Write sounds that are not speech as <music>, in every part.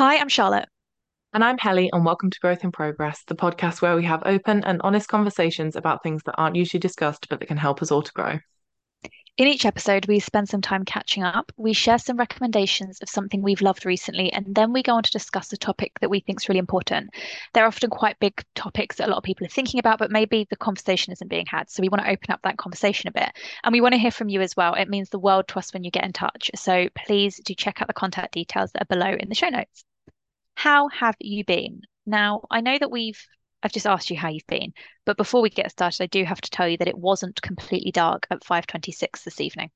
Hi, I'm Charlotte. And I'm Helly, and welcome to Growth in Progress, the podcast where we have open and honest conversations about things that aren't usually discussed, but that can help us all to grow. In each episode, we spend some time catching up. We share some recommendations of something we've loved recently, and then we go on to discuss a topic that we think is really important. They're often quite big topics that a lot of people are thinking about, but maybe the conversation isn't being had. So we want to open up that conversation a bit. And we want to hear from you as well. It means the world to us when you get in touch. So please do check out the contact details that are below in the show notes. How have you been? Now, I know that we've I've just asked you how you've been, but before we get started, I do have to tell you that it wasn't completely dark at 5:26 this evening.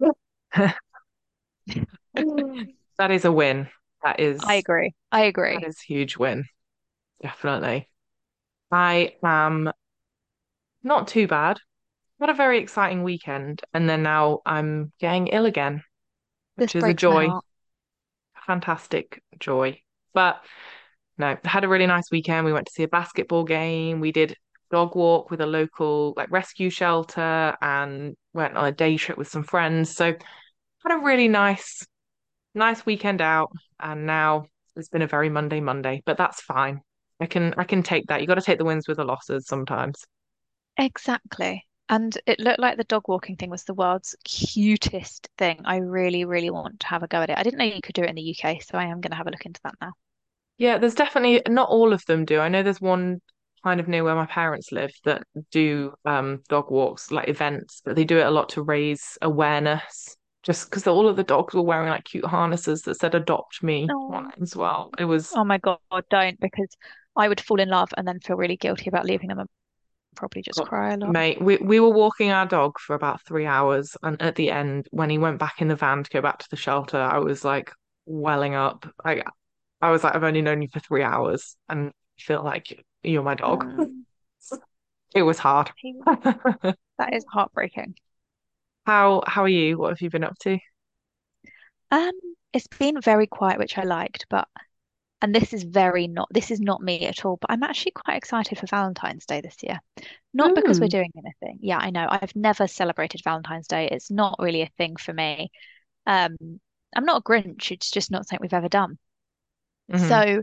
<laughs> That is a win. That is I agree. I agree. that is a huge win. Definitely. I am not too bad. Had a very exciting weekend, and then now I'm getting ill again, This which is a joy, fantastic joy. But no, had a really nice weekend. We went to see a basketball game. We did dog walk with a local like rescue shelter and went on a day trip with some friends. So had a really nice, nice weekend out. And now it's been a very Monday Monday, but that's fine. I can I can take that. You got to take the wins with the losses sometimes. Exactly. And it looked like the dog walking thing was the world's cutest thing. I really, really want to have a go at it. I didn't know you could do it in the UK, so I am going to have a look into that now. Yeah, there's definitely not all of them do. I know there's one kind of near where my parents live that do um dog walks, like events, but they do it a lot to raise awareness. Just because all of the dogs were wearing like cute harnesses that said "Adopt Me" on Oh, it as well. It was, oh my God, don't, because I would fall in love and then feel really guilty about leaving them probably just cry a lot. mate, we we were walking our dog for about three hours, and at the end, when he went back in the van to go back to the shelter, I was like welling up. I I was like, I've only known you for three hours, and I feel like you're my dog. Mm, <laughs> It was hard. <laughs> that is heartbreaking. How how are you? What have you been up to? Um, it's been very quiet, which I liked, but and this is very not this is not me at all, but I'm actually quite excited for Valentine's Day this year. Not because we're Mm, doing anything. Yeah, I know. I've never celebrated Valentine's Day. It's not really a thing for me. Um, I'm not a Grinch. It's just not something we've ever done. hmm So,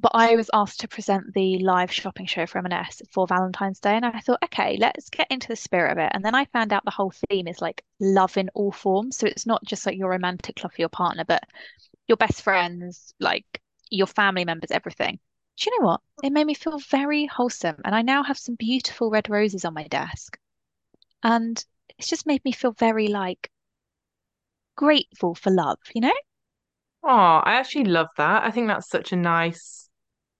but I was asked to present the live shopping show for M&S for Valentine's Day, and I thought, okay, let's get into the spirit of it. And then I found out the whole theme is like love in all forms. So it's not just like your romantic love for your partner, but your best friends, like your family members, everything. Do you know what? It made me feel very wholesome. And I now have some beautiful red roses on my desk. And it's just made me feel very like grateful for love, you know? Oh, I actually love that. I think that's such a nice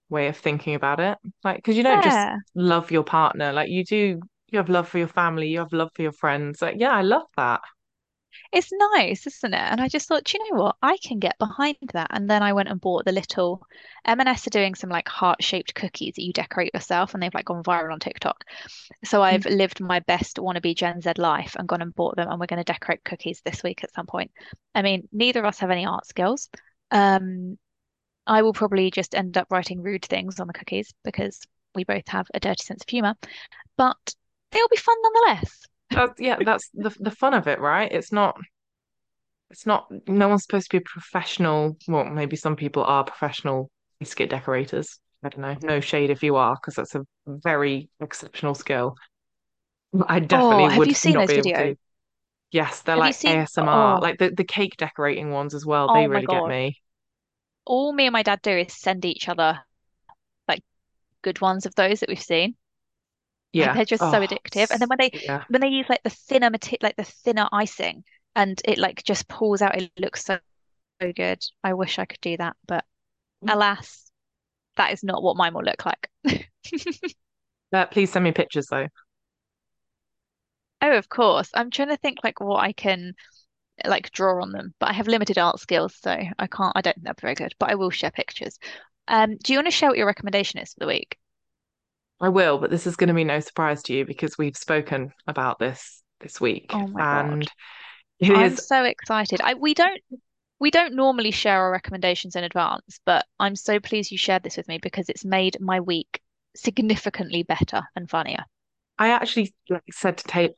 way of thinking about it. Like, because you don't just love your partner, like you do, you have love for your family, you have love for your friends. Like, yeah, I love that. It's nice, isn't it? And I just thought, "Do you know what? I can get behind that. And then I went and bought the little M&S are doing some like heart-shaped cookies that you decorate yourself, and they've like gone viral on TikTok. So I've lived my best wannabe Gen Z life and gone and bought them, and we're going to decorate cookies this week at some point. I mean, neither of us have any art skills. Um, I will probably just end up writing rude things on the cookies because we both have a dirty sense of humor, but they'll be fun nonetheless. That's yeah, that's the the fun of it, right? It's not it's not no one's supposed to be a professional. Well, maybe some people are professional biscuit decorators. I don't know. No shade if you are, because that's a very exceptional skill. I Oh, definitely have you would seen not those be able videos? to. Yes, they're Have like seen? ASMR, Oh, like the, the cake decorating ones as well. They oh my really get me. All me and my dad do is send each other like good ones of those that we've seen. Yeah. they're just so Oh, addictive. And then when they yeah. when they use like the thinner like the thinner icing and it like just pulls out, it looks so, so good. I wish I could do that, but alas, that is not what mine will look like. <laughs> Uh, please send me pictures though. Oh, of course. I'm trying to think like what I can like draw on them, but I have limited art skills, so I can't, I don't think they're very good, but I will share pictures. Um, do you want to share what your recommendation is for the week? I will, but this is going to be no surprise to you because we've spoken about this this week, Oh my God. and it I'm is. so excited. I we don't we don't normally share our recommendations in advance, but I'm so pleased you shared this with me because it's made my week significantly better and funnier. I actually like said to Taylor.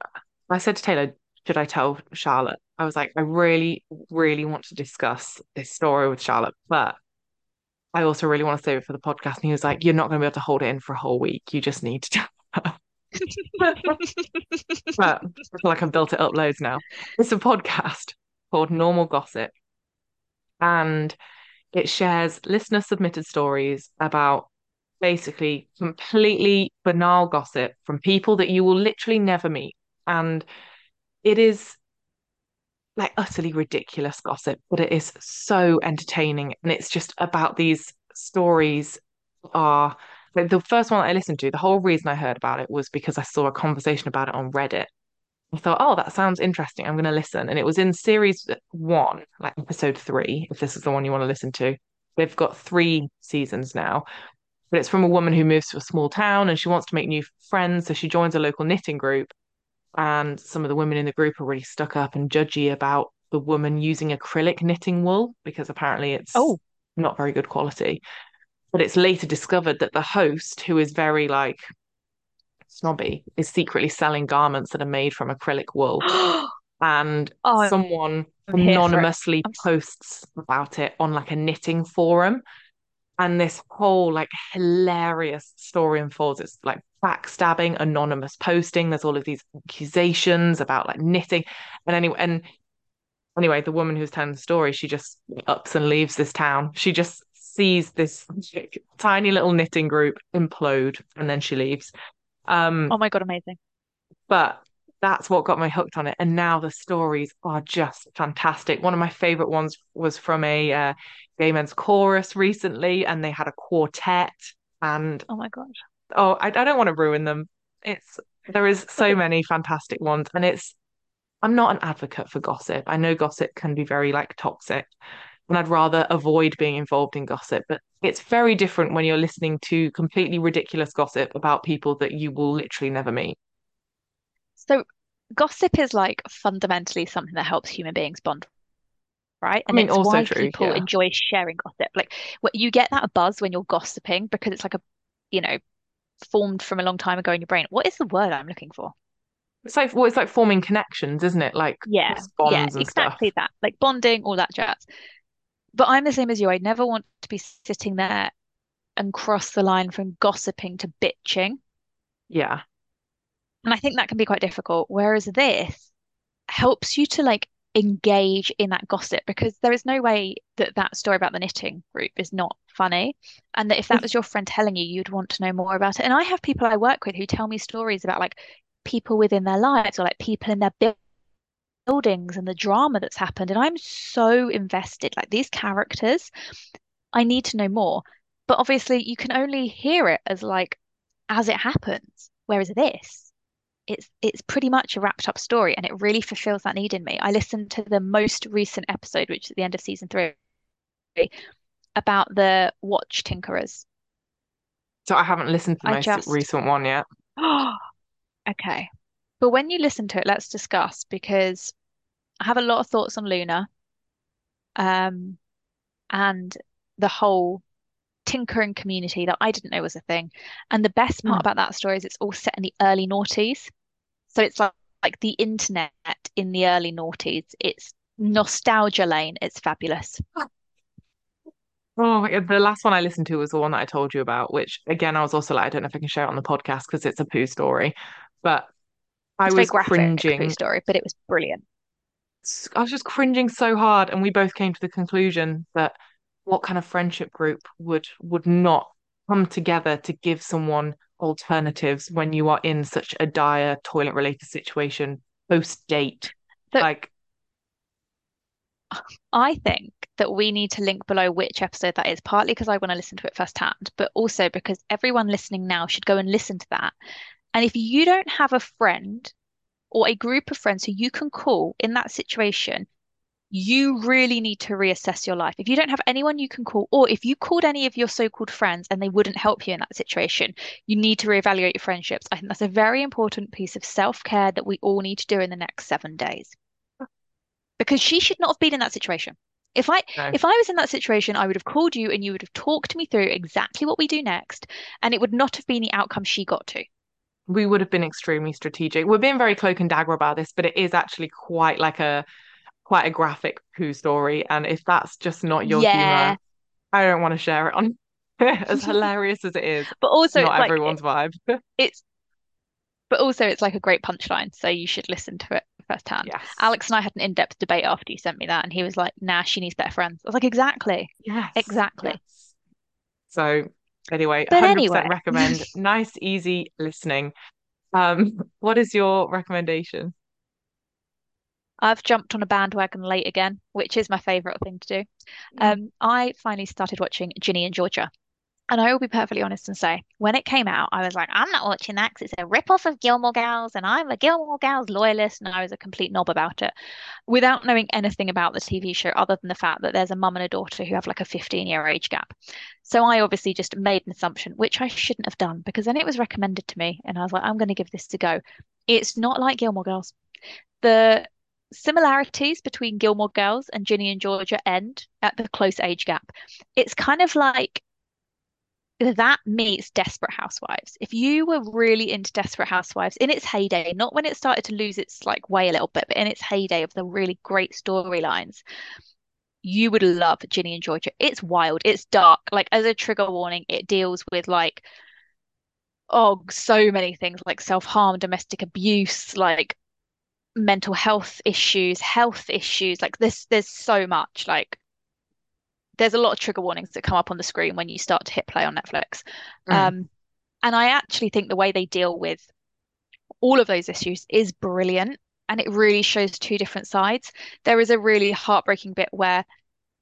I said to Taylor, should I tell Charlotte? I was like, I really, really want to discuss this story with Charlotte, but I also really want to save it for the podcast. And he was like, You're not going to be able to hold it in for a whole week. You just need to. <laughs> but I feel like I've built it up loads now. It's a podcast called Normal Gossip, and it shares listener submitted stories about basically completely banal gossip from people that you will literally never meet. And it is like utterly ridiculous gossip, but it is so entertaining. And it's just about these stories are the first one I listened to, the whole reason I heard about it was because I saw a conversation about it on Reddit. I thought, oh, that sounds interesting. I'm going to listen. And it was in series one, like episode three, if this is the one you want to listen to. They've got three seasons now, but it's from a woman who moves to a small town and she wants to make new friends. So she joins a local knitting group. And some of the women in the group are really stuck up and judgy about the woman using acrylic knitting wool because apparently it's Oh, not very good quality. But it's later discovered that the host, who is very like snobby, is secretly selling garments that are made from acrylic wool. <gasps> And oh, someone I'm here for it. anonymously posts about it on like a knitting forum. And this whole like hilarious story unfolds. It's like backstabbing, anonymous posting. There's all of these accusations about like knitting. And anyway, and anyway, the woman who's telling the story, she just ups and leaves this town. She just sees this tiny little knitting group implode and then she leaves. Um, oh my God, amazing. but that's what got me hooked on it. And now the stories are just fantastic. One of my favorite ones was from a uh, gay men's chorus recently, and they had a quartet. And Oh my God. oh, I, I don't want to ruin them. It's there is so many fantastic ones, and it's I'm not an advocate for gossip. I know gossip can be very like toxic, and I'd rather avoid being involved in gossip. But it's very different when you're listening to completely ridiculous gossip about people that you will literally never meet. So gossip is like fundamentally something that helps human beings bond, right? I And mean, it's also why true, people yeah. enjoy sharing gossip. Like what you get that buzz when you're gossiping because it's like a, you know, formed from a long time ago in your brain. What is the word I'm looking for? It's like well, it's like forming connections, isn't it? Like Yeah, yeah, and stuff. exactly that. Like bonding, all that jazz. But I'm the same as you. I never want to be sitting there and cross the line from gossiping to bitching. Yeah. And I think that can be quite difficult. Whereas this helps you to like engage in that gossip because there is no way that that story about the knitting group is not funny. And that if that was your friend telling you, you'd want to know more about it. And I have people I work with who tell me stories about like people within their lives or like people in their buildings and the drama that's happened. And I'm so invested. Like these characters, I need to know more. But obviously, you can only hear it as like as it happens. Whereas this, it's it's pretty much a wrapped up story, and it really fulfills that need in me. I listened to the most recent episode, which is at the end of season three, about the watch tinkerers. So I haven't listened to the I most just, recent one yet. <gasps> okay. But when you listen to it, let's discuss because I have a lot of thoughts on Luna, um, and the whole tinkering community that I didn't know was a thing. And the best part Mm. about that story is it's all set in the early noughties. So it's like, like the internet in the early noughties. It's nostalgia lane. It's fabulous. Oh, the last one I listened to was the one that I told you about, which again, I was also like, I don't know if I can share it on the podcast because it's a poo story. But I It's was graphic poo cringing. story, but it was brilliant. I was just cringing so hard, and we both came to the conclusion that what kind of friendship group would would not come together to give someone alternatives when you are in such a dire toilet related situation post date? So Like, I think that we need to link below which episode that is, partly because I want to listen to it firsthand, but also because everyone listening now should go and listen to that. And if you don't have a friend or a group of friends who you can call in that situation, you really need to reassess your life. If you don't have anyone you can call, or if you called any of your so-called friends and they wouldn't help you in that situation, you need to reevaluate your friendships. I think that's a very important piece of self-care that we all need to do in the next seven days. Because she should not have been in that situation. If I no. if I was in that situation, I would have called you and you would have talked me through exactly what we do next, and it would not have been the outcome she got to. we would have been extremely strategic. We're being very cloak and dagger about this, but it is actually quite like a quite a graphic poo story. And if that's just not your Yeah. humor, I don't want to share it on <laughs> as <laughs> hilarious as it is. But also Not like everyone's vibe. <laughs> it's but also it's like a great punchline, so you should listen to it firsthand. Yes. Alex and I had an in-depth debate after you sent me that, and he was like, "Nah, she needs better friends." I was like, "Exactly, Yes. exactly." Yes. So anyway, But 100% anyway, recommend. Nice, easy listening. Um, what is your recommendation? I've jumped on a bandwagon late again, which is my favorite thing to do. Mm. Um, I finally started watching Ginny and Georgia. And I will be perfectly honest and say, when it came out, I was like, I'm not watching that 'cause it's a rip-off of Gilmore Girls, and I'm a Gilmore Girls loyalist, and I was a complete knob about it, without knowing anything about the TV show other than the fact that there's a mum and a daughter who have like a 15-year age gap. So I obviously just made an assumption, which I shouldn't have done, because then it was recommended to me, and I was like, I'm going to give this a go. It's not like Gilmore Girls. The similarities between Gilmore Girls and Ginny and Georgia end at the close age gap. It's kind of like that meets Desperate Housewives. If you were really into Desperate Housewives in its heyday, not when it started to lose its like way a little bit, but in its heyday of the really great storylines, you would love Ginny and Georgia. It's wild, it's dark. Like as a trigger warning, it deals with like oh so many things like self-harm, domestic abuse, like mental health issues, health issues. Like this, there's so much. Like there's a lot of trigger warnings that come up on the screen when you start to hit play on Netflix. Mm. Um, and I actually think the way they deal with all of those issues is brilliant. And it really shows two different sides. There is a really heartbreaking bit where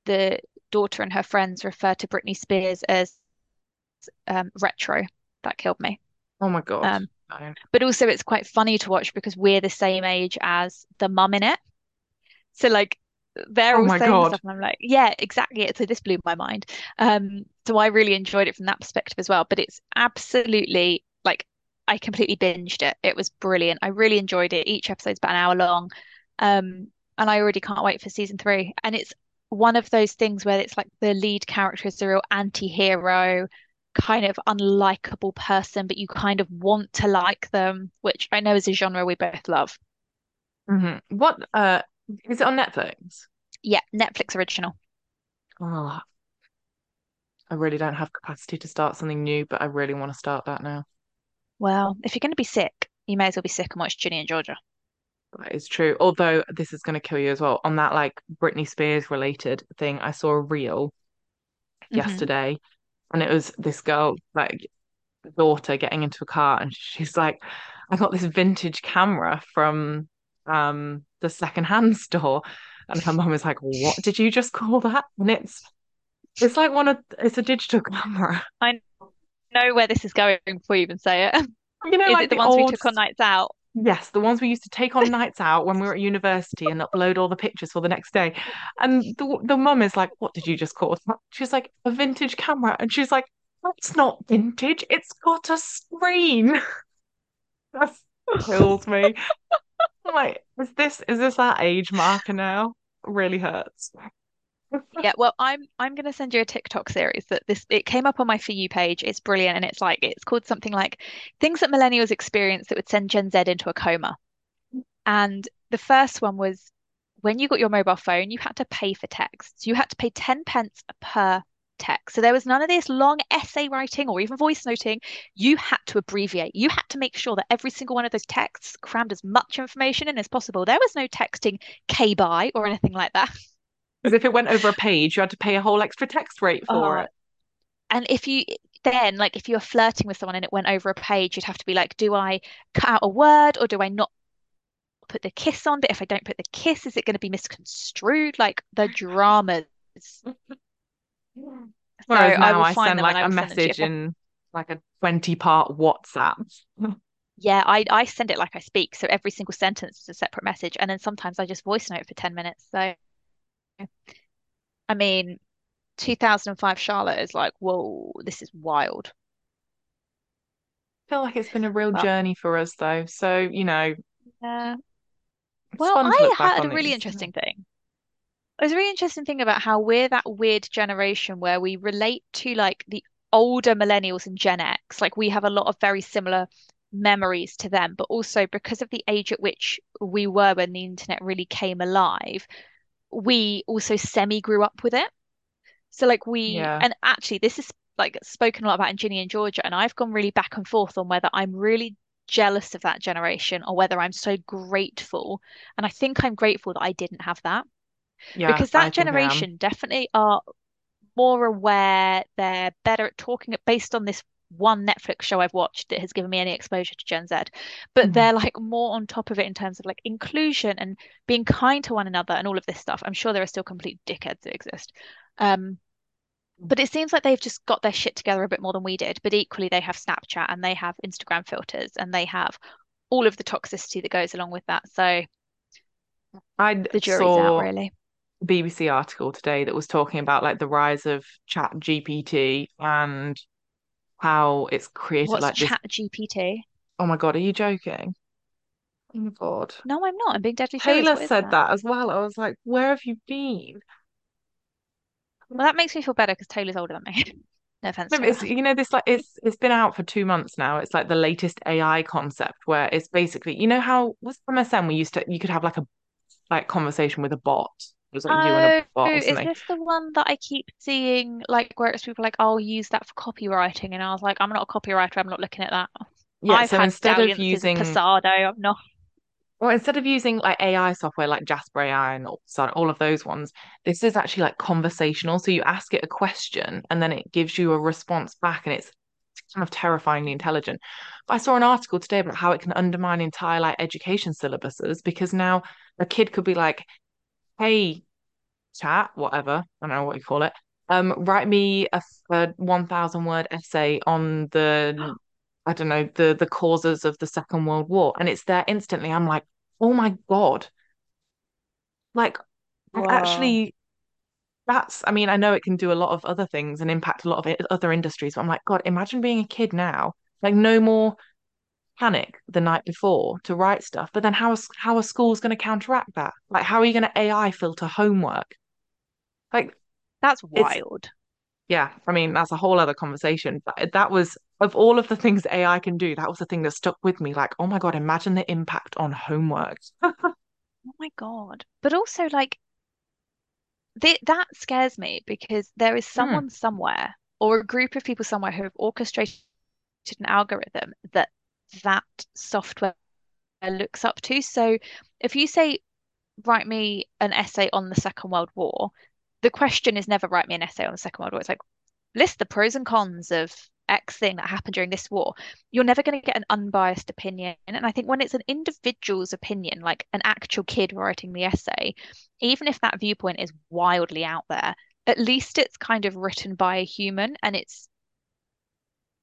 the daughter and her friends refer to Britney Spears as um, retro. That killed me. Oh my God. Um, No. but also it's quite funny to watch because we're the same age as the mum in it. So like they're Oh all saying God. stuff and I'm like, yeah, exactly. So this blew my mind. Um, so I really enjoyed it from that perspective as well. But it's absolutely like I completely binged it. It was brilliant. I really enjoyed it. Each episode's about an hour long. Um, and I already can't wait for season three. And it's one of those things where it's like the lead character is the real anti-hero, kind of unlikable person, but you kind of want to like them, which I know is a genre we both love. Mhm. What uh is it on Netflix? Yeah, Netflix original. Oh, I really don't have capacity to start something new, but I really want to start that now. Well, if you're going to be sick, you may as well be sick and watch Ginny and Georgia. That is true. Although this is going to kill you as well. On that like Britney Spears related thing, I saw a reel hmm yesterday, and it was this girl, like daughter, getting into a car, and she's like, "I got this vintage camera from um the secondhand <laughs> store," and her mum is like, "What did you just call that?" And it's it's like one of it's a digital <laughs> camera. I know where this is going before you even say it. You know, Is like it the the ones we took on nights out? Yes, the ones we used to take on <laughs> nights out when we were at university and upload all the pictures for the next day. And the the mum is like, "What did you just call? She's like, "A vintage camera," and she's like, "That's not vintage. It's got a screen." <laughs> That kills me. I'm like, is this is this our age marker now? Really hurts. Yeah, well, I'm I'm gonna send you a TikTok series that this it came up on my For You page. It's brilliant and it's like it's called something like things that millennials experience that would send Gen Z into a coma. And the first one was when you got your mobile phone, you had to pay for texts. You had to pay 10 pence per text. So there was none of this long essay writing or even voice noting. You had to abbreviate. You had to make sure that every single one of those texts crammed as much information in as possible. There was no texting K by or anything like that. <laughs> Because if it went over a page, you had to pay a whole extra text rate for Oh, it. and if you then like if you were flirting with someone and it went over a page, you'd have to be like, do I cut out a word or do I not put the kiss on? But if I don't put the kiss, is it going to be misconstrued? Like the dramas. <laughs> So Whereas I now I find send like I a will send them to you. message in like a 20 part WhatsApp. <laughs> Yeah, I I send it like I speak, so every single sentence is a separate message, and then sometimes I just voice note for 10 minutes. So I mean, 2005 Charlotte is like, whoa, this is wild. I feel like it's been a real Well, journey for us though. So, you know, yeah. Well, I had a really these. interesting thing. There's a really interesting thing about how we're that weird generation where we relate to like the older millennials and Gen X. Like we have a lot of very similar memories to them, but also because of the age at which we were when the internet really came alive, we also semi grew up with it. So like we, Yeah. and actually this is like spoken a lot about in Ginny and Georgia, and I've gone really back and forth on whether I'm really jealous of that generation or whether I'm so grateful. And I think I'm grateful that I didn't have that Yeah, because that I generation definitely are more aware. They're better at talking based on this one Netflix show I've watched that has given me any exposure to Gen Z. But Mhm. they're like more on top of it in terms of like inclusion and being kind to one another and all of this stuff. I'm sure there are still complete dickheads that exist. Um, but it seems like they've just got their shit together a bit more than we did. But equally, they have Snapchat and they have Instagram filters and they have all of the toxicity that goes along with that. So I the jury's out, saw really. BBC article today that was talking about like the rise of Chat GPT and how it's created What's like this. Chat GPT? Oh my God, are you joking? Oh my God. No, I'm not. I'm being deadly serious. Taylor said that? that as well. I was like, where have you been? Well, that makes me feel better because Taylor's older than me. <laughs> No offense, No, it's you know this like it's it's been out for two months now. It's like the latest AI concept where it's basically you know how was MSN we used to you could have like a like conversation with a bot. It was like you and a Oh, bot or is this the one that I keep seeing, like where it's people like, oh, I'll use that for copywriting, and I was like, I'm not a copywriter. I'm not looking at that. Yeah, I've so instead of using Passado. I'm not. Or instead of using like AI software like Jasper AI and all, of those ones, this is actually like conversational. So you ask it a question and then it gives you a response back, and it's kind of terrifyingly intelligent. But I saw an article today about how it can undermine entire like education syllabuses because now a kid could be like, "Hey, chat, whatever, I don't know what you call it, um, write me a, a 1,000 word essay on the I don't know, the the causes of the Second World War. And it's there instantly. I'm like, oh my God. Like, Whoa. actually, that's, I mean, I know it can do a lot of other things and impact a lot of it, other industries, but I'm like, God, imagine being a kid now. Like, no more panic the night before to write stuff. But then how is how are schools going to counteract that? Like, how are you going to AI filter homework? Like, That's wild. yeah, I mean, that's a whole other conversation. But that was, of all of the things AI can do, that was the thing that stuck with me. Like, oh my God, imagine the impact on homework. <laughs> Oh my God. But also, like, th that scares me because there is Hmm. someone somewhere or a group of people somewhere who have orchestrated an algorithm that that software looks up to. So if you say, write me an essay on the Second World War, the question is never write me an essay on the Second World War. It's like list the pros and cons of X thing that happened during this war. You're never going to get an unbiased opinion. And I think when it's an individual's opinion, like an actual kid writing the essay, even if that viewpoint is wildly out there, at least it's kind of written by a human and it's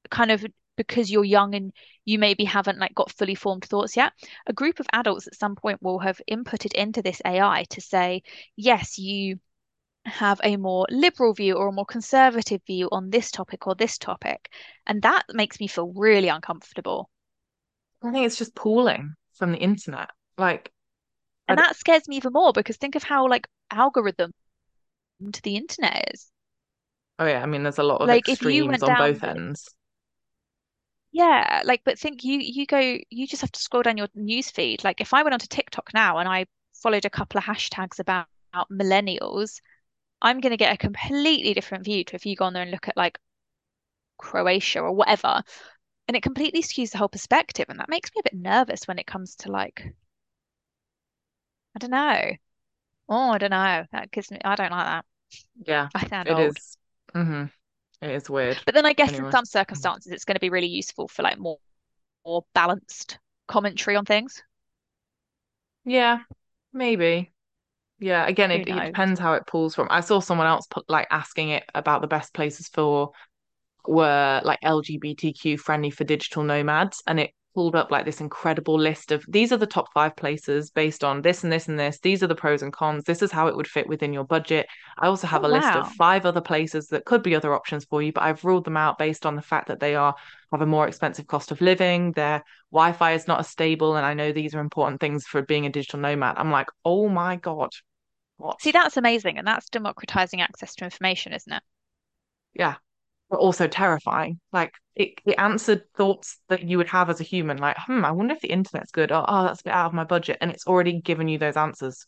kind of because you're young and you maybe haven't like got fully formed thoughts yet, a group of adults at some point will have inputted into this AI to say, yes, you have a more liberal view or a more conservative view on this topic or this topic. And that makes me feel really uncomfortable. I think it's just pooling from the internet. Like, And that scares me even more because think of how like algorithm to the internet is. oh yeah, I mean, there's a lot of Like extremes on both ends. Yeah, like but think you you go you just have to scroll down your news feed. Like if I went onto TikTok now and I followed a couple of hashtags about, about millennials, I'm going to get a completely different view to if you go on there and look at like Croatia or whatever. And it completely skews the whole perspective. And that makes me a bit nervous when it comes to like, I don't know. Oh, I don't know. That gives me, I don't like that. Yeah, I sound it old. is. hmm It is weird. But then I guess in some circumstances, it's going to be really useful for like more, more balanced commentary on things. Yeah, maybe. Yeah, again, it, it depends how it pulls from. I saw someone else put like asking it about the best places for were like LGBTQ friendly for digital nomads, and it pulled up like this incredible list of these are the top five places based on this and this and this. These are the pros and cons. This is how it would fit within your budget. I also Oh, have a list of five other places that could be other options for you, but I've ruled them out based on the fact that they are have a more expensive cost of living. Their Wi-Fi is not as stable, and I know these are important things for being a digital nomad. I'm like, oh my God, what? See, that's amazing. And that's democratizing access to information, isn't it? Yeah. But also terrifying. Like it, it answered thoughts that you would have as a human, like, hmm, I wonder if the internet's good. Oh, oh, that's a bit out of my budget. And it's already given you those answers.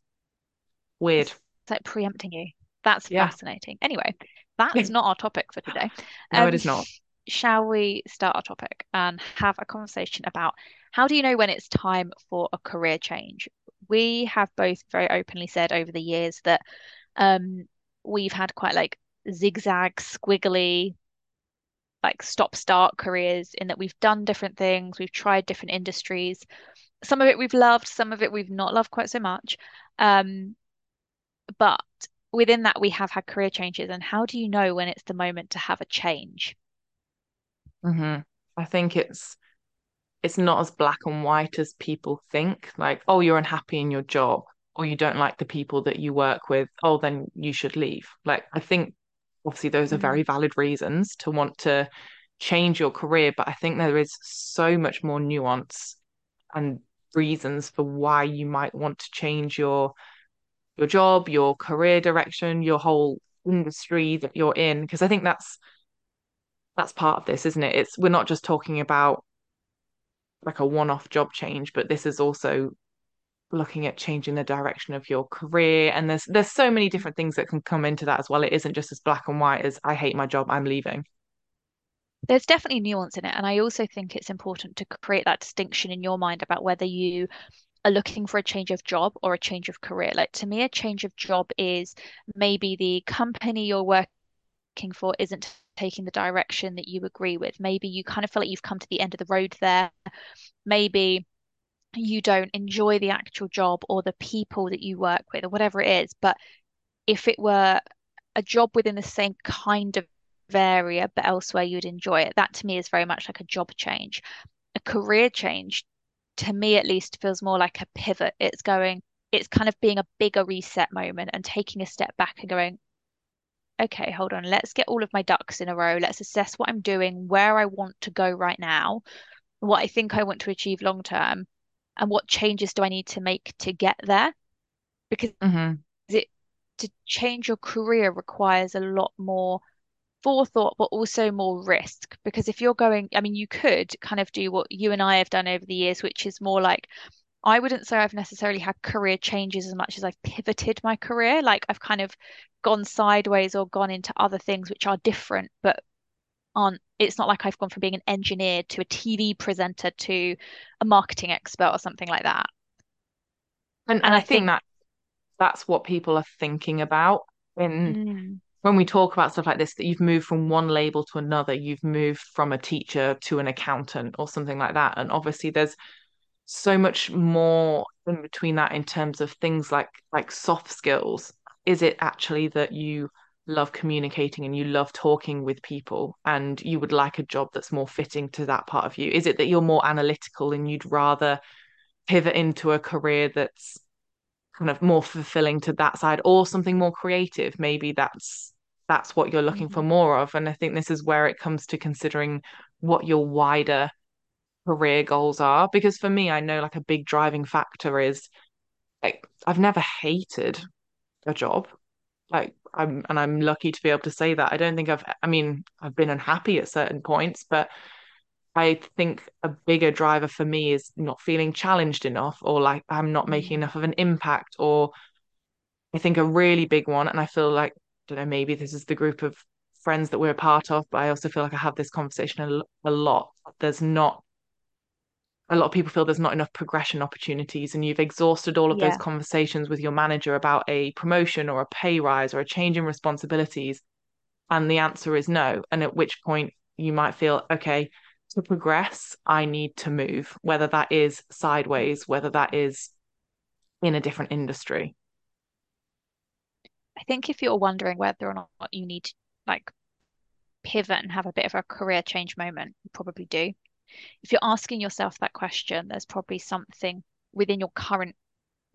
Weird. It's like preempting you. That's Yeah. fascinating. Anyway, that's <laughs> not our topic for today. No, it Um, is not. shall we start our topic and have a conversation about how do you know when it's time for a career change? We have both very openly said over the years that um, we've had quite like zigzag, squiggly, like stop-start careers in that we've done different things, we've tried different industries. Some of it we've loved, some of it we've not loved quite so much. Um, but within that, we have had career changes. And how do you know when it's the moment to have a change? hmm I think it's it's not as black and white as people think. Like, oh, you're unhappy in your job, or you don't like the people that you work with. Oh, then you should leave. Like, I think obviously those are very Mm, valid reasons to want to change your career, but I think there is so much more nuance and reasons for why you might want to change your your job, your career direction, your whole industry that you're in. Because I think that's that's part of this, isn't it? It's we're not just talking about like a one-off job change, but this is also looking at changing the direction of your career. And there's there's so many different things that can come into that as well. It isn't just as black and white as I hate my job, I'm leaving. There's definitely nuance in it. And I also think it's important to create that distinction in your mind about whether you are looking for a change of job or a change of career. Like to me, a change of job is maybe the company you're working for isn't taking the direction that you agree with. Maybe you kind of feel like you've come to the end of the road there. Maybe you don't enjoy the actual job or the people that you work with or whatever it is. But if it were a job within the same kind of area but elsewhere you'd enjoy it, that to me is very much like a job change. A career change, to me at least, feels more like a pivot. It's going, it's kind of being a bigger reset moment and taking a step back and going, okay, hold on, let's get all of my ducks in a row. Let's assess what I'm doing, where I want to go right now, what I think I want to achieve long term, and what changes do I need to make to get there? Because hmm it to change your career requires a lot more forethought, but also more risk. Because if you're going, I mean, you could kind of do what you and I have done over the years, which is more like I wouldn't say I've necessarily had career changes as much as I've pivoted my career. Like I've kind of gone sideways or gone into other things which are different, but aren't, it's not like I've gone from being an engineer to a TV presenter to a marketing expert or something like that. And and And I I think think, that that's what people are thinking about when mm, when we talk about stuff like this, that you've moved from one label to another, you've moved from a teacher to an accountant or something like that. And obviously there's so much more in between that in terms of things like like soft skills. Is it actually that you love communicating and you love talking with people and you would like a job that's more fitting to that part of you? Is it that you're more analytical and you'd rather pivot into a career that's kind of more fulfilling to that side or something more creative? Maybe that's that's what you're looking for mm, more of. And I think this is where it comes to considering what your wider career goals are. Because for me, I know like a big driving factor is like I've never hated a job. Like I'm and I'm lucky to be able to say that. I don't think I've I mean, I've been unhappy at certain points, but I think a bigger driver for me is not feeling challenged enough or like I'm not making mm, enough of an impact or I think a really big one, and I feel like, I don't know, maybe this is the group of friends that we're a part of, but I also feel like I have this conversation a lot. There's not a lot of people feel there's not enough progression opportunities, and you've exhausted all of those conversations with your manager about a promotion or a pay rise or a change in responsibilities, and the answer is no. And at which point you might feel, okay, to progress, I need to move, whether that is sideways, whether that is in a different industry. I think if you're wondering whether or not you need to like pivot and have a bit of a career change moment, you probably do. If you're asking yourself that question, there's probably something within your current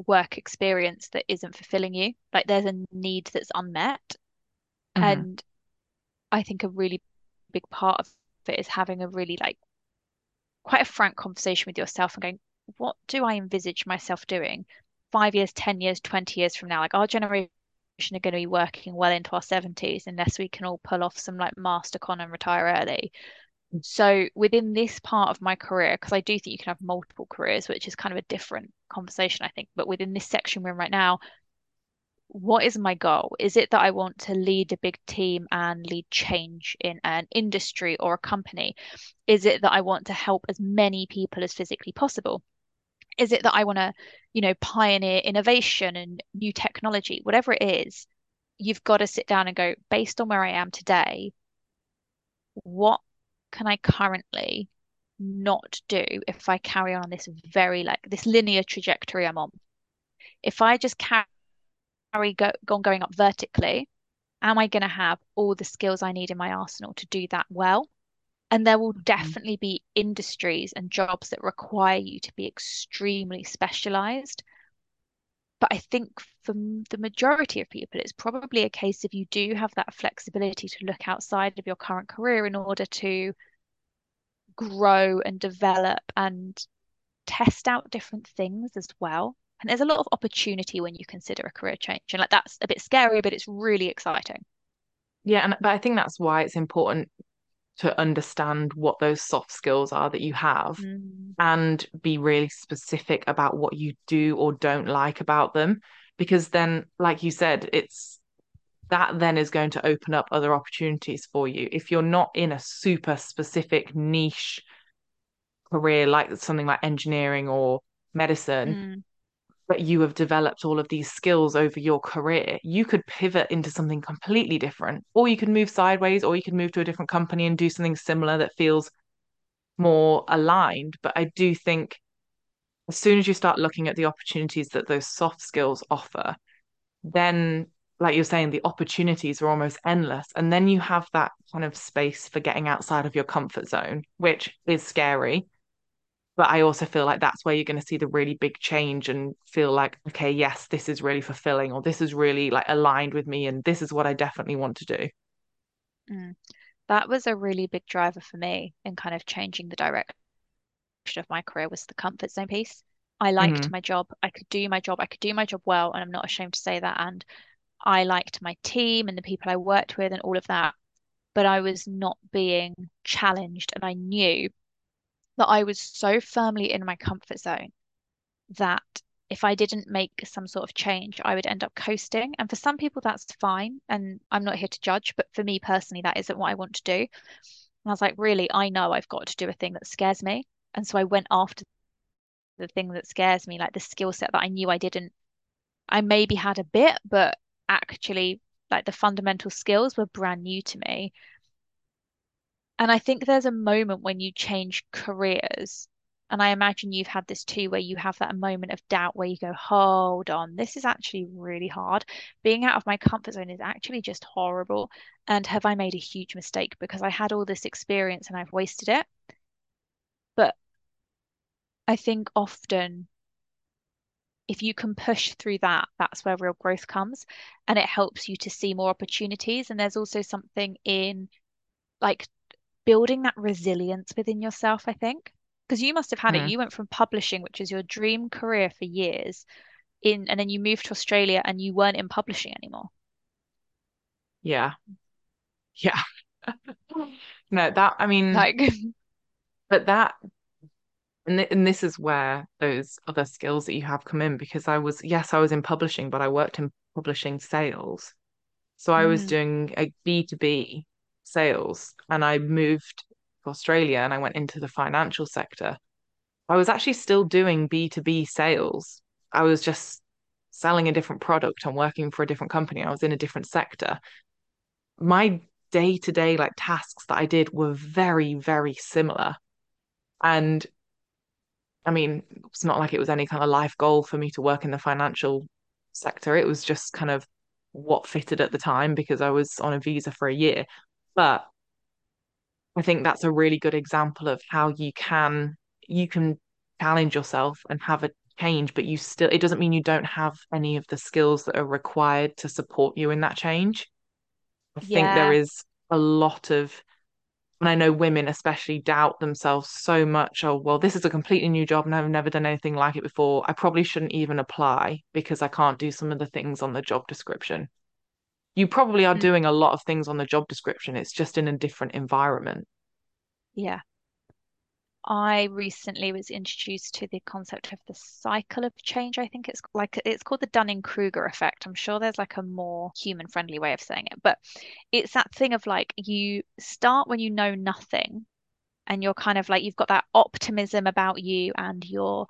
work experience that isn't fulfilling you. Like there's a need that's unmet. hmm And I think a really big part of it is having a really like quite a frank conversation with yourself and going, what do I envisage myself doing five years, 10 years, 20 years from now? Like our generation are going to be working well into our 70s unless we can all pull off some like master con and retire early. So within this part of my career, because I do think you can have multiple careers, which is kind of a different conversation, I think. But within this section we're in right now, what is my goal? Is it that I want to lead a big team and lead change in an industry or a company? Is it that I want to help as many people as physically possible? Is it that I want to, you know, pioneer innovation and new technology? Whatever it is, you've got to sit down and go, based on where I am today, what can I currently not do if I carry on this very like this linear trajectory I'm on? If I just carry go, on going up vertically, am I going to have all the skills I need in my arsenal to do that well? And there will mm-hmm. definitely be industries and jobs that require you to be extremely specialized. But I think for the majority of people, it's probably a case if you do have that flexibility to look outside of your current career in order to grow and develop and test out different things as well. And there's a lot of opportunity when you consider a career change. And like that's a bit scary, but it's really exciting. Yeah, and but I think that's why it's important to understand what those soft skills are that you have mm. and be really specific about what you do or don't like about them. Because then, like you said, it's that then is going to open up other opportunities for you. If you're not in a super specific niche career, like something like engineering or medicine, mm but you have developed all of these skills over your career, you could pivot into something completely different, or you could move sideways, or you could move to a different company and do something similar that feels more aligned. But I do think as soon as you start looking at the opportunities that those soft skills offer, then, like you're saying, the opportunities are almost endless. And then you have that kind of space for getting outside of your comfort zone, which is scary but I also feel like that's where you're going to see the really big change and feel like, okay, yes, this is really fulfilling, or this is really like aligned with me, and this is what I definitely want to do. Mm. That was a really big driver for me in kind of changing the direction of my career was the comfort zone piece. I liked mm-hmm. my job. I could do my job. I could do my job well, and I'm not ashamed to say that. And I liked my team and the people I worked with and all of that. But I was not being challenged, and I knew that I was so firmly in my comfort zone that if I didn't make some sort of change, I would end up coasting. And for some people, that's fine. And I'm not here to judge, but for me personally, that isn't what I want to do. And I was like, really, I know I've got to do a thing that scares me. And so I went after the thing that scares me, like the skill set that I knew I didn't, I maybe had a bit, but actually, like the fundamental skills were brand new to me. And I think there's a moment when you change careers, and I imagine you've had this too, where you have that moment of doubt where you go, hold on, this is actually really hard. Being out of my comfort zone is actually just horrible. And have I made a huge mistake because I had all this experience and I've wasted it? But I think often if you can push through that, that's where real growth comes and it helps you to see more opportunities. And there's also something in like building that resilience within yourself, I think. Because you must have had mm. it. You went from publishing, which was your dream career for years, in and then you moved to Australia and you weren't in publishing anymore. Yeah. Yeah. <laughs> no, that I mean like <laughs> but that and, th- and this is where those other skills that you have come in because I was yes, I was in publishing, but I worked in publishing sales. So I was mm. doing a B2B sales and I moved to Australia and I went into the financial sector, I was actually still doing B2B sales. I was just selling a different product and working for a different company. I was in a different sector. My day to day like tasks that I did were very, very similar. And I mean, it's not like it was any kind of life goal for me to work in the financial sector. It was just kind of what fitted at the time because I was on a visa for a year. But I think that's a really good example of how you can you can challenge yourself and have a change, but you still it doesn't mean you don't have any of the skills that are required to support you in that change. I yeah. think there is a lot of and I know women especially doubt themselves so much. Oh, well, this is a completely new job and I've never done anything like it before. I probably shouldn't even apply because I can't do some of the things on the job description you probably are mm. doing a lot of things on the job description. It's just in a different environment. Yeah. I recently was introduced to the concept of the cycle of change. I think it's like it's called the Dunning-Kruger effect. I'm sure there's like a more human-friendly way of saying it, but it's that thing of like you start when you know nothing and you're kind of like you've got that optimism about you and you're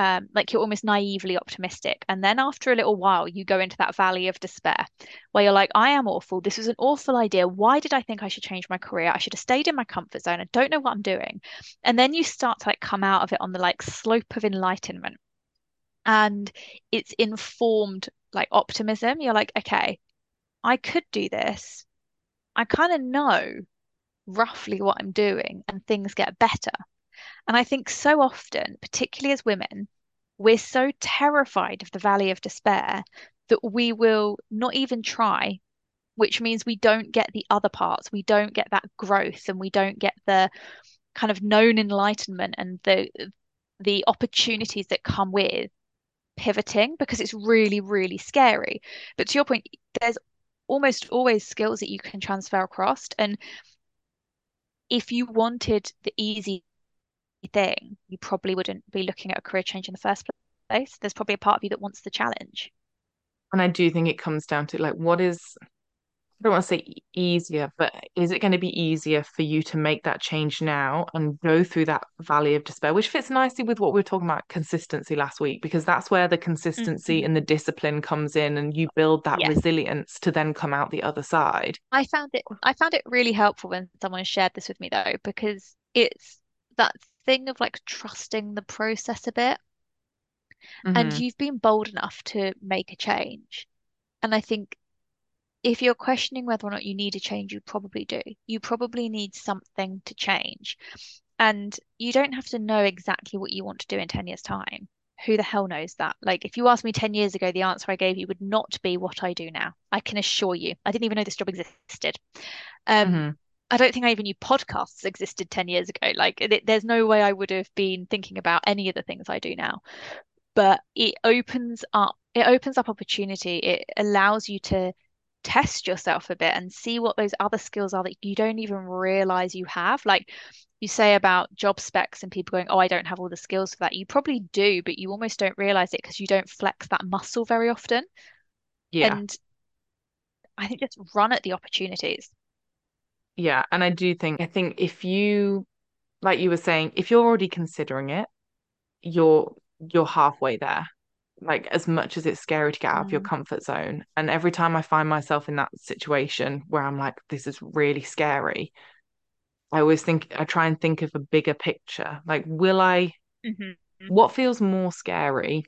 um, like you're almost naively optimistic. And then after a little while, you go into that valley of despair where you're like, I am awful. This was an awful idea. Why did I think I should change my career? I should have stayed in my comfort zone. I don't know what I'm doing. And then you start to like come out of it on the like slope of enlightenment. And it's informed like optimism. You're like, okay, I could do this. I kind of know roughly what I'm doing and things get better. And I think so often, particularly as women, we're so terrified of the valley of despair that we will not even try, which means we don't get the other parts. We don't get that growth and we don't get the kind of known enlightenment and the the opportunities that come with pivoting because it's really, really scary. But to your point, there's almost always skills that you can transfer across. And if you wanted the easy thing, you probably wouldn't be looking at a career change in the first place. There's probably a part of you that wants the challenge. And I do think it comes down to like, what is, I don't want to say easier, but is it going to be easier for you to make that change now and go through that valley of despair, which fits nicely with what we were talking about consistency last week, because that's where the consistency mm-hmm. and the discipline comes in and you build that yes. resilience to then come out the other side. I found it I found it really helpful when someone shared this with me though, because it's that thing of like trusting the process a bit. Mm-hmm. And you've been bold enough to make a change. And I think if you're questioning whether or not you need a change, you probably do. You probably need something to change. And you don't have to know exactly what you want to do in 10 years' time. Who the hell knows that? Like, if you asked me 10 years ago, the answer I gave you would not be what I do now. I can assure you. I didn't even know this job existed. Um, mm-hmm. I don't think I even knew podcasts existed 10 years ago. Like, it, there's no way I would have been thinking about any of the things I do now. But it opens up, it opens up opportunity. It allows you to test yourself a bit and see what those other skills are that you don't even realize you have. Like you say about job specs and people going, Oh, I don't have all the skills for that. You probably do, but you almost don't realize it because you don't flex that muscle very often. Yeah. And I think just run at the opportunities. Yeah, and I do think I think if you like you were saying, if you're already considering it, you're you're halfway there. Like as much as it's scary to get out mm. of your mm. comfort zone. And every time I find myself in that situation where I'm like, this is really scary, I always think I try and think of a bigger picture. Like, will I mm-hmm. what feels more scary?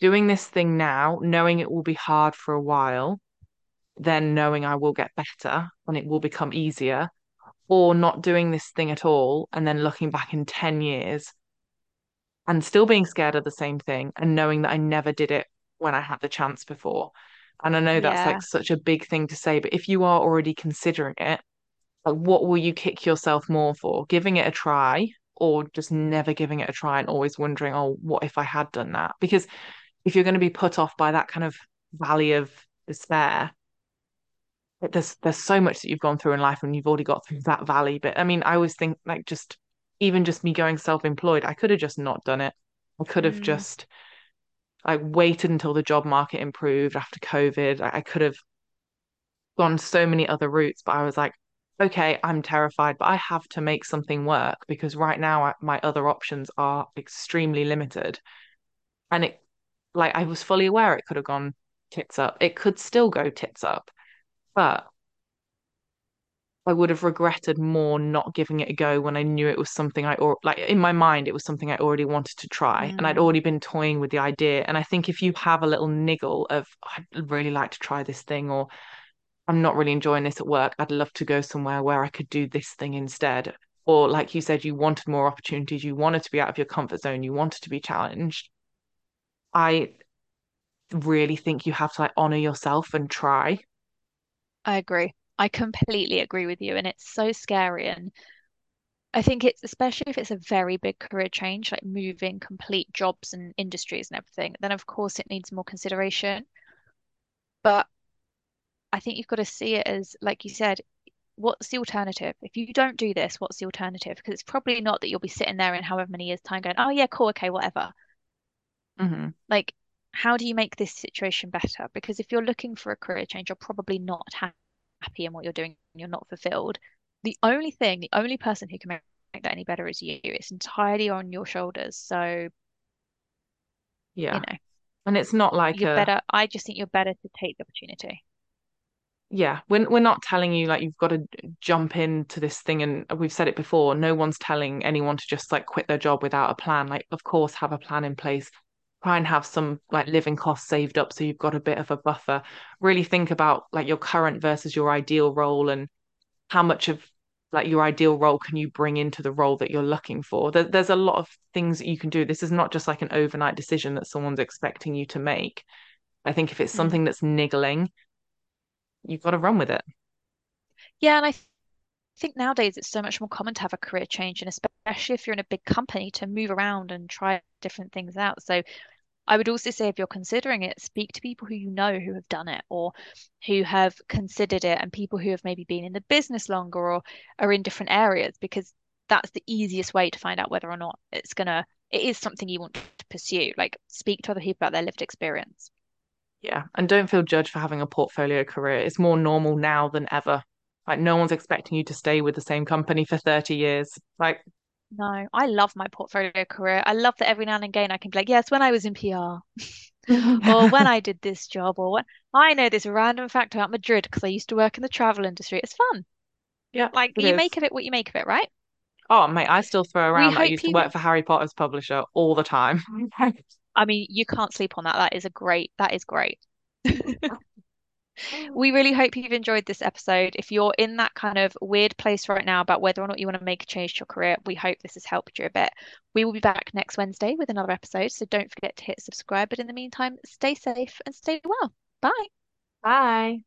Doing this thing now, knowing it will be hard for a while, then knowing I will get better and it will become easier, or not doing this thing at all and then looking back in 10 years and still being scared of the same thing and knowing that I never did it when I had the chance before. And I know that's yeah. like such a big thing to say, but if you are already considering it, like what will you kick yourself more for? Giving it a try or just never giving it a try and always wondering, oh, what if I had done that? Because if you're going to be put off by that kind of valley of despair, there's there's so much that you've gone through in life and you've already got through that valley. But I mean, I always think like just even just me going self-employed, I could have just not done it. I could have mm. just like waited until the job market improved after COVID. I, I could have gone so many other routes, but I was like, okay, I'm terrified, but I have to make something work because right now I, my other options are extremely limited. And it, like, I was fully aware it could have gone tits up. It could still go tits up but I would have regretted more not giving it a go when I knew it was something I or like in my mind it was something I already wanted to try mm. and I'd mm. already been toying with the idea and I think if you have a little niggle of I'd really like to try this thing or I'm not really enjoying this at work I'd love to go somewhere where I could do this thing instead or like you said you wanted more opportunities you wanted to be out of your comfort zone you wanted to be challenged I really think you have to like honor yourself and try I agree. I completely agree with you. And it's so scary. And I think it's especially if it's a very big career change, like moving complete jobs and industries and everything, then of course it needs more consideration. But I think you've got to see it as, like you said, what's the alternative? If you don't do this, what's the alternative? Because it's probably not that you'll be sitting there in however many years' time going, oh, yeah, cool, okay, whatever. Mm-hmm. Like, how do you make this situation better? Because if you're looking for a career change, you're probably not happy in what you're doing, you're not fulfilled. The only thing, the only person who can make that any better is you. It's entirely on your shoulders. So, Yeah. you know, And it's not like you're a better. I just think you're better to take the opportunity. yeah, we're we're not telling you like you've got to jump into this thing and we've said it before, no one's telling anyone to just like quit their job without a plan. Like of course have a plan in place. Try and have some like living costs saved up so you've got a bit of a buffer. Really think about like your current versus your ideal role and how much of like your ideal role can you bring into the role that you're looking for. There, there's a lot of things that you can do. This is not just like an overnight decision that someone's expecting you to make. I think if it's Mm. something that's niggling, you've got to run with it. Yeah, and I th- think nowadays it's so much more common to have a career change, and especially if you're in a big company, to move around and try different things out. So I would also say if you're considering it, speak to people who you know who have done it or who have considered it, and people who have maybe been in the business longer or are in different areas, because that's the easiest way to find out whether or not it's gonna, it is something you want to pursue. Like speak to other people about their lived experience. Yeah. And don't feel judged for having a portfolio career. It's more normal now than ever. Like no one's expecting you to stay with the same company for 30 years. Like, No, I love my portfolio career. I love that every now and again I can be like, yes, when I was in PR, <laughs> or when I did this job, or when I know this random fact about Madrid because I used to work in the travel industry. It's fun. yeah, Like you is. make of it what you make of it, right? Oh, mate, I still throw around that I used to work for Harry Potter's publisher all the time. I mean, you can't sleep on that. That is a great, that is great. <laughs> We really hope you've enjoyed this episode. If you're in that kind of weird place right now about whether or not you want to make a change to your career, we hope this has helped you a bit. We will be back next Wednesday with another episode, so don't forget to hit subscribe. But in the meantime, stay safe and stay well. Bye. Bye.